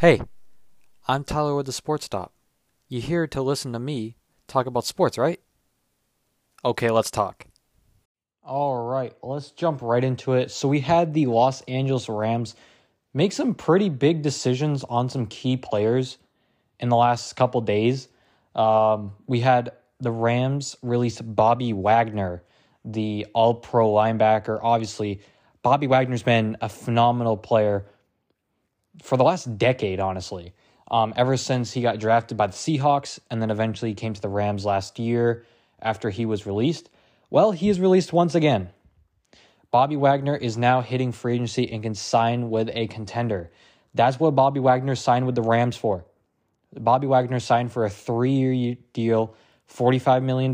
Hey, I'm Tyler with the Sports Stop. You here to listen to me talk about sports, right? Okay, let's talk. All right, let's jump right into it. So we had the Los Angeles Rams make some pretty big decisions on some key players in the last couple days. Um, we had the Rams release Bobby Wagner, the All Pro linebacker. Obviously, Bobby Wagner's been a phenomenal player for the last decade, honestly. Um, ever since he got drafted by the Seahawks and then eventually came to the Rams last year after he was released. Well, he is released once again. Bobby Wagner is now hitting free agency and can sign with a contender. That's what Bobby Wagner signed with the Rams for. Bobby Wagner signed for a three year deal, $45 million.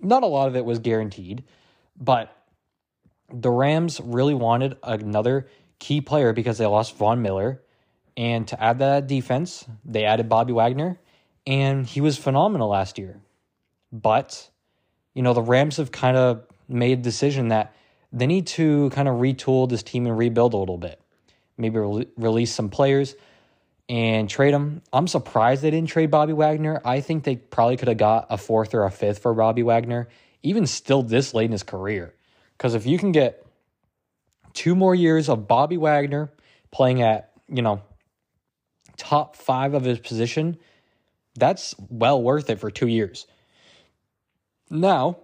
Not a lot of it was guaranteed, but the Rams really wanted another key player because they lost Von Miller. And to add that defense, they added Bobby Wagner, and he was phenomenal last year. But, you know, the Rams have kind of made a decision that they need to kind of retool this team and rebuild a little bit. Maybe re- release some players and trade them. I'm surprised they didn't trade Bobby Wagner. I think they probably could have got a fourth or a fifth for Bobby Wagner, even still this late in his career. Because if you can get two more years of Bobby Wagner playing at, you know, top five of his position, that's well worth it for two years. Now,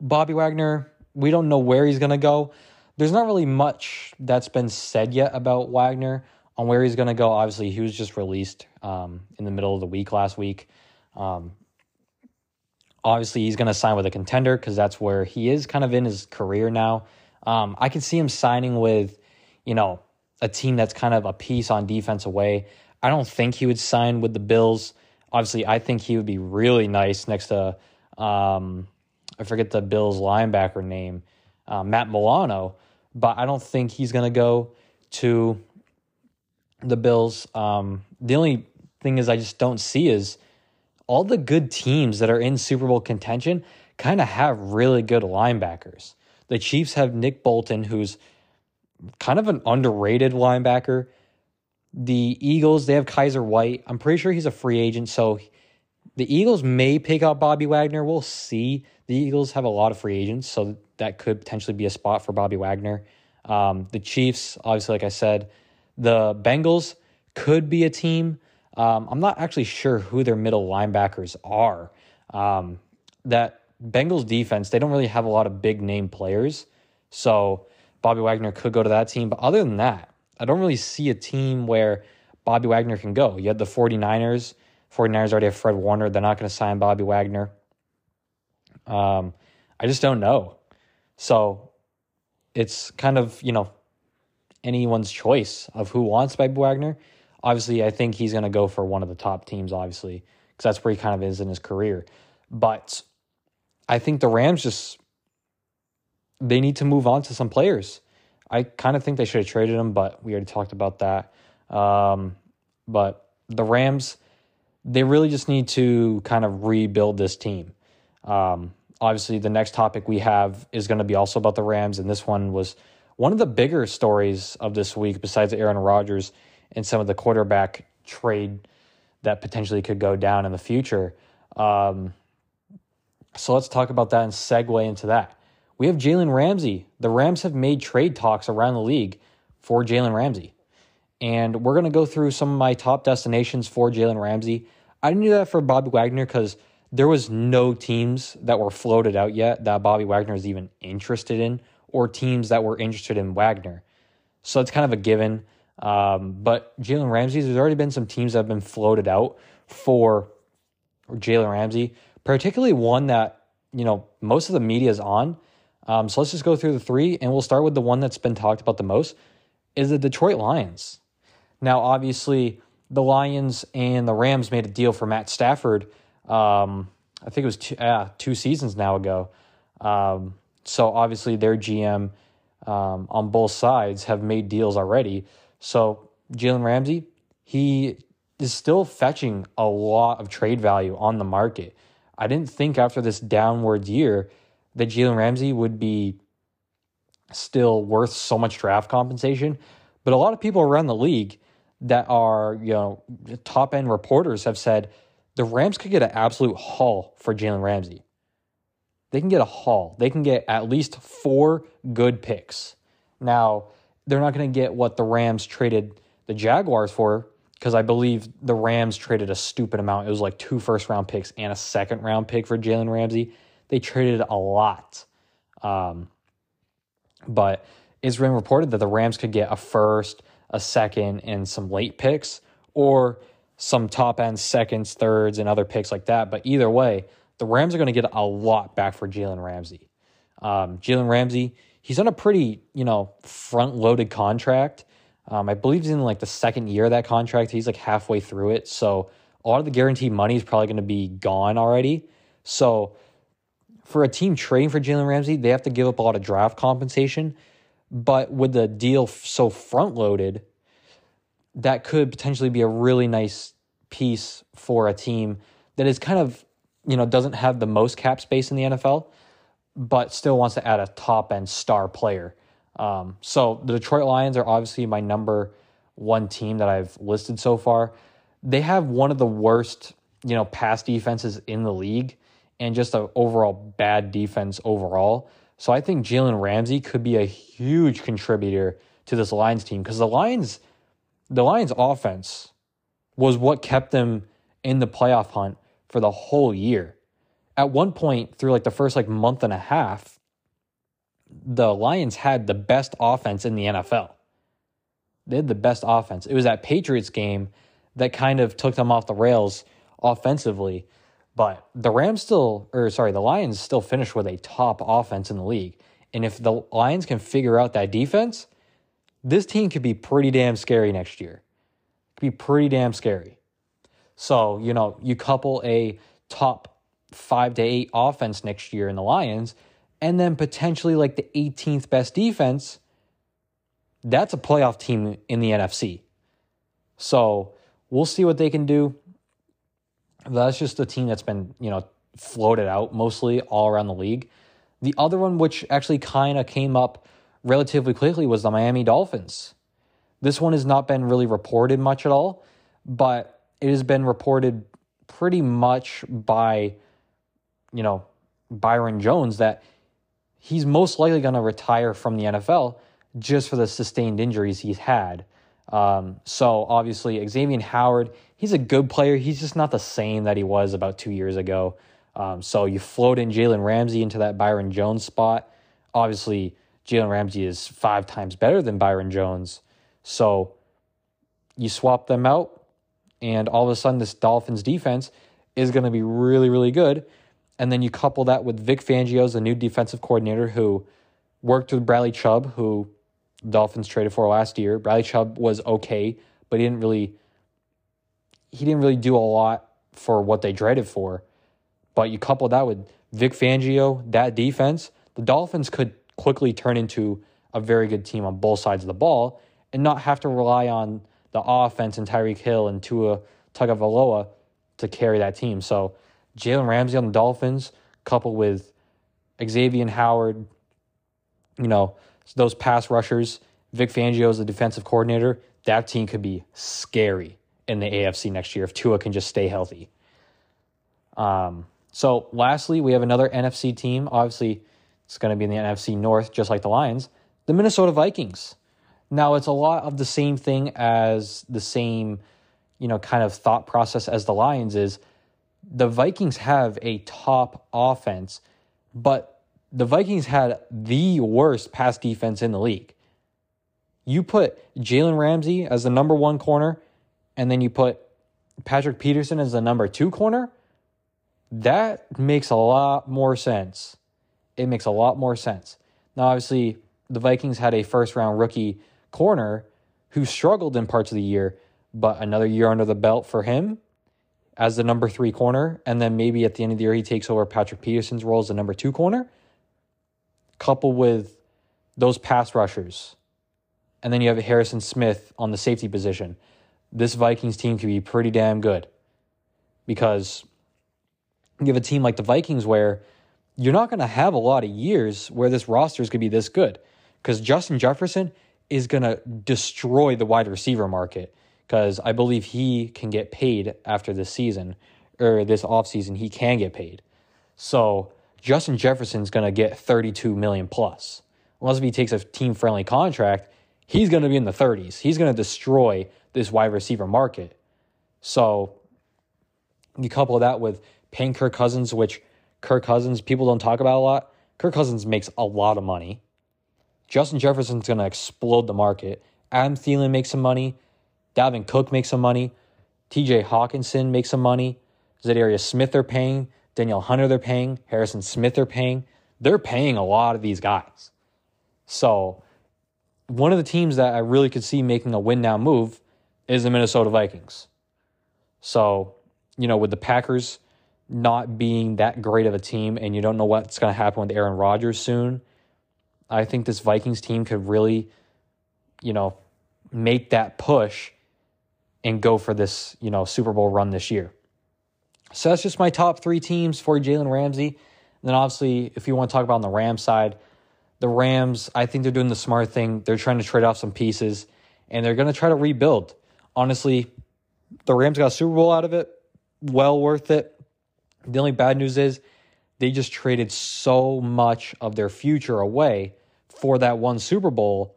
Bobby Wagner, we don't know where he's going to go. There's not really much that's been said yet about Wagner on where he's going to go. Obviously, he was just released um, in the middle of the week last week. Um, obviously, he's going to sign with a contender because that's where he is kind of in his career now. Um, I can see him signing with, you know, a team that's kind of a piece on defense away. I don't think he would sign with the Bills. Obviously, I think he would be really nice next to, um, I forget the Bills linebacker name, uh, Matt Milano, but I don't think he's going to go to the Bills. Um, the only thing is, I just don't see is all the good teams that are in Super Bowl contention kind of have really good linebackers. The Chiefs have Nick Bolton, who's kind of an underrated linebacker. The Eagles, they have Kyzir White. I'm pretty sure he's a free agent, so the Eagles may pick up Bobby Wagner. We'll see. The Eagles have a lot of free agents, so that could potentially be a spot for Bobby Wagner. Um, the Chiefs, obviously, like I said, the Bengals could be a team. Um, I'm not actually sure who their middle linebackers are. Um, that Bengals defense, they don't really have a lot of big name players. So Bobby Wagner could go to that team. But other than that, I don't really see a team where Bobby Wagner can go. You had the 49ers. 49ers already have Fred Warner. They're not going to sign Bobby Wagner. Um, I just don't know. So it's kind of, you know, anyone's choice of who wants Bobby Wagner. Obviously, I think he's going to go for one of the top teams, obviously, because that's where he kind of is in his career. But I think the Rams just they need to move on to some players. I kind of think they should have traded him, but we already talked about that. Um, but the Rams, they really just need to kind of rebuild this team. Um, obviously, the next topic we have is going to be also about the Rams, and this one was one of the bigger stories of this week, besides Aaron Rodgers and some of the quarterback trade that potentially could go down in the future. Um, so let's talk about that and segue into that. We have Jalen Ramsey. The Rams have made trade talks around the league for Jalen Ramsey. And we're going to go through some of my top destinations for Jalen Ramsey. I didn't do that for Bobby Wagner because there was no teams that were floated out yet that Bobby Wagner is even interested in, or teams that were interested in Wagner. So it's kind of a given. Um, but Jalen Ramsey, there's already been some teams that have been floated out for Jalen Ramsey particularly one that you know most of the media is on. Um, so let's just go through the three, and we'll start with the one that's been talked about the most: is the Detroit Lions. Now, obviously, the Lions and the Rams made a deal for Matt Stafford. Um, I think it was two, uh, two seasons now ago. Um, so obviously, their GM um, on both sides have made deals already. So Jalen Ramsey, he is still fetching a lot of trade value on the market. I didn't think after this downward year that Jalen Ramsey would be still worth so much draft compensation. But a lot of people around the league that are, you know, top end reporters have said the Rams could get an absolute haul for Jalen Ramsey. They can get a haul. They can get at least four good picks. Now, they're not going to get what the Rams traded the Jaguars for because I believe the Rams traded a stupid amount. It was like two first round picks and a second round pick for Jalen Ramsey. They traded a lot. Um, but it's been reported that the Rams could get a first, a second, and some late picks, or some top end seconds, thirds, and other picks like that. But either way, the Rams are going to get a lot back for Jalen Ramsey. Um, Jalen Ramsey, he's on a pretty, you know, front loaded contract. Um, I believe he's in like the second year of that contract. He's like halfway through it. So a lot of the guaranteed money is probably going to be gone already. So for a team trading for Jalen Ramsey, they have to give up a lot of draft compensation. But with the deal so front loaded, that could potentially be a really nice piece for a team that is kind of, you know, doesn't have the most cap space in the NFL, but still wants to add a top end star player. Um, so the Detroit Lions are obviously my number one team that I've listed so far. They have one of the worst, you know, pass defenses in the league and just an overall bad defense overall. So I think Jalen Ramsey could be a huge contributor to this Lions team because the Lions, the Lions offense was what kept them in the playoff hunt for the whole year. At one point through like the first like month and a half, the Lions had the best offense in the NFL. They had the best offense. It was that Patriots game that kind of took them off the rails offensively. But the Rams still, or sorry, the Lions still finished with a top offense in the league. And if the Lions can figure out that defense, this team could be pretty damn scary next year. Could be pretty damn scary. So, you know, you couple a top five to eight offense next year in the Lions, and then potentially like the 18th best defense, that's a playoff team in the NFC. So we'll see what they can do. That's just a team that's been, you know, floated out mostly all around the league. The other one, which actually kind of came up relatively quickly, was the Miami Dolphins. This one has not been really reported much at all, but it has been reported pretty much by, you know, Byron Jones that he's most likely going to retire from the NFL just for the sustained injuries he's had. Um, so obviously, Xavier Howard, he's a good player. He's just not the same that he was about two years ago. Um, so you float in Jalen Ramsey into that Byron Jones spot. Obviously, Jalen Ramsey is five times better than Byron Jones. So you swap them out, and all of a sudden, this Dolphins defense is going to be really, really good. And then you couple that with Vic Fangio, the new defensive coordinator who worked with Bradley Chubb, who Dolphins traded for last year. Bradley Chubb was okay, but he didn't really he didn't really do a lot for what they traded for. But you couple that with Vic Fangio, that defense, the Dolphins could quickly turn into a very good team on both sides of the ball and not have to rely on the offense and Tyreek Hill and Tua Tagovailoa to carry that team. So Jalen Ramsey on the Dolphins, coupled with Xavier Howard, you know, those pass rushers, Vic Fangio is the defensive coordinator. That team could be scary in the AFC next year if Tua can just stay healthy. Um, so, lastly, we have another NFC team. Obviously, it's going to be in the NFC North, just like the Lions, the Minnesota Vikings. Now, it's a lot of the same thing as the same, you know, kind of thought process as the Lions is the Vikings have a top offense, but the Vikings had the worst pass defense in the league. You put Jalen Ramsey as the number one corner, and then you put Patrick Peterson as the number two corner. That makes a lot more sense. It makes a lot more sense. Now, obviously, the Vikings had a first round rookie corner who struggled in parts of the year, but another year under the belt for him as the number three corner, and then maybe at the end of the year he takes over Patrick Peterson's role as the number two corner, coupled with those pass rushers, and then you have Harrison Smith on the safety position. This Vikings team could be pretty damn good because you have a team like the Vikings where you're not going to have a lot of years where this roster is going to be this good because Justin Jefferson is going to destroy the wide receiver market because I believe he can get paid after this season or this offseason. He can get paid. So Justin Jefferson's going to get 32 million plus. Unless if he takes a team friendly contract, he's going to be in the 30s. He's going to destroy this wide receiver market. So you couple that with paying Kirk Cousins, which Kirk Cousins people don't talk about a lot. Kirk Cousins makes a lot of money. Justin Jefferson's going to explode the market. Adam Thielen makes some money. Dalvin Cook makes some money. TJ Hockenson makes some money. Za'Darius Smith they're paying. Danielle Hunter they're paying. Harrison Smith they're paying. They're paying a lot of these guys. So one of the teams that I really could see making a win now move is the Minnesota Vikings. So, you know, with the Packers not being that great of a team and you don't know what's going to happen with Aaron Rodgers soon, I think this Vikings team could really, you know, make that push and go for this, you know, Super Bowl run this year. So that's just my top three teams for Jalen Ramsey. And then obviously, if you want to talk about on the Rams side, the Rams, I think they're doing the smart thing. They're trying to trade off some pieces and they're going to try to rebuild. Honestly, the Rams got a Super Bowl out of it. Well worth it. The only bad news is they just traded so much of their future away for that one Super Bowl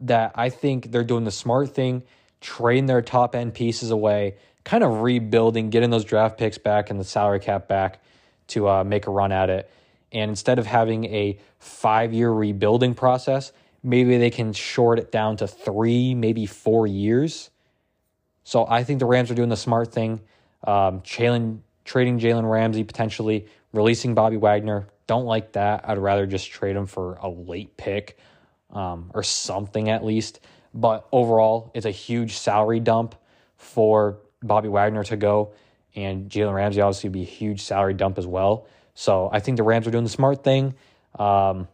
that I think they're doing the smart thing, trading their top end pieces away, kind of rebuilding, getting those draft picks back and the salary cap back to uh, make a run at it. And instead of having a five year rebuilding process, maybe they can short it down to three, maybe four years. So I think the Rams are doing the smart thing. Um, Jalen, trading Jalen Ramsey potentially, releasing Bobby Wagner. Don't like that. I'd rather just trade him for a late pick um, or something at least. But overall, it's a huge salary dump for Bobby Wagner to go, and Jalen Ramsey obviously would be a huge salary dump as well. So I think the Rams are doing the smart thing. Um,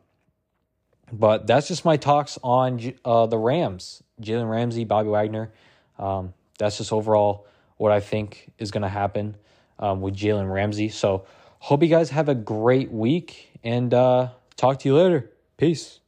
but that's just my talks on uh, the Rams, Jalen Ramsey, Bobby Wagner. Um, that's just overall what I think is going to happen um, with Jalen Ramsey. So hope you guys have a great week and uh, talk to you later. Peace.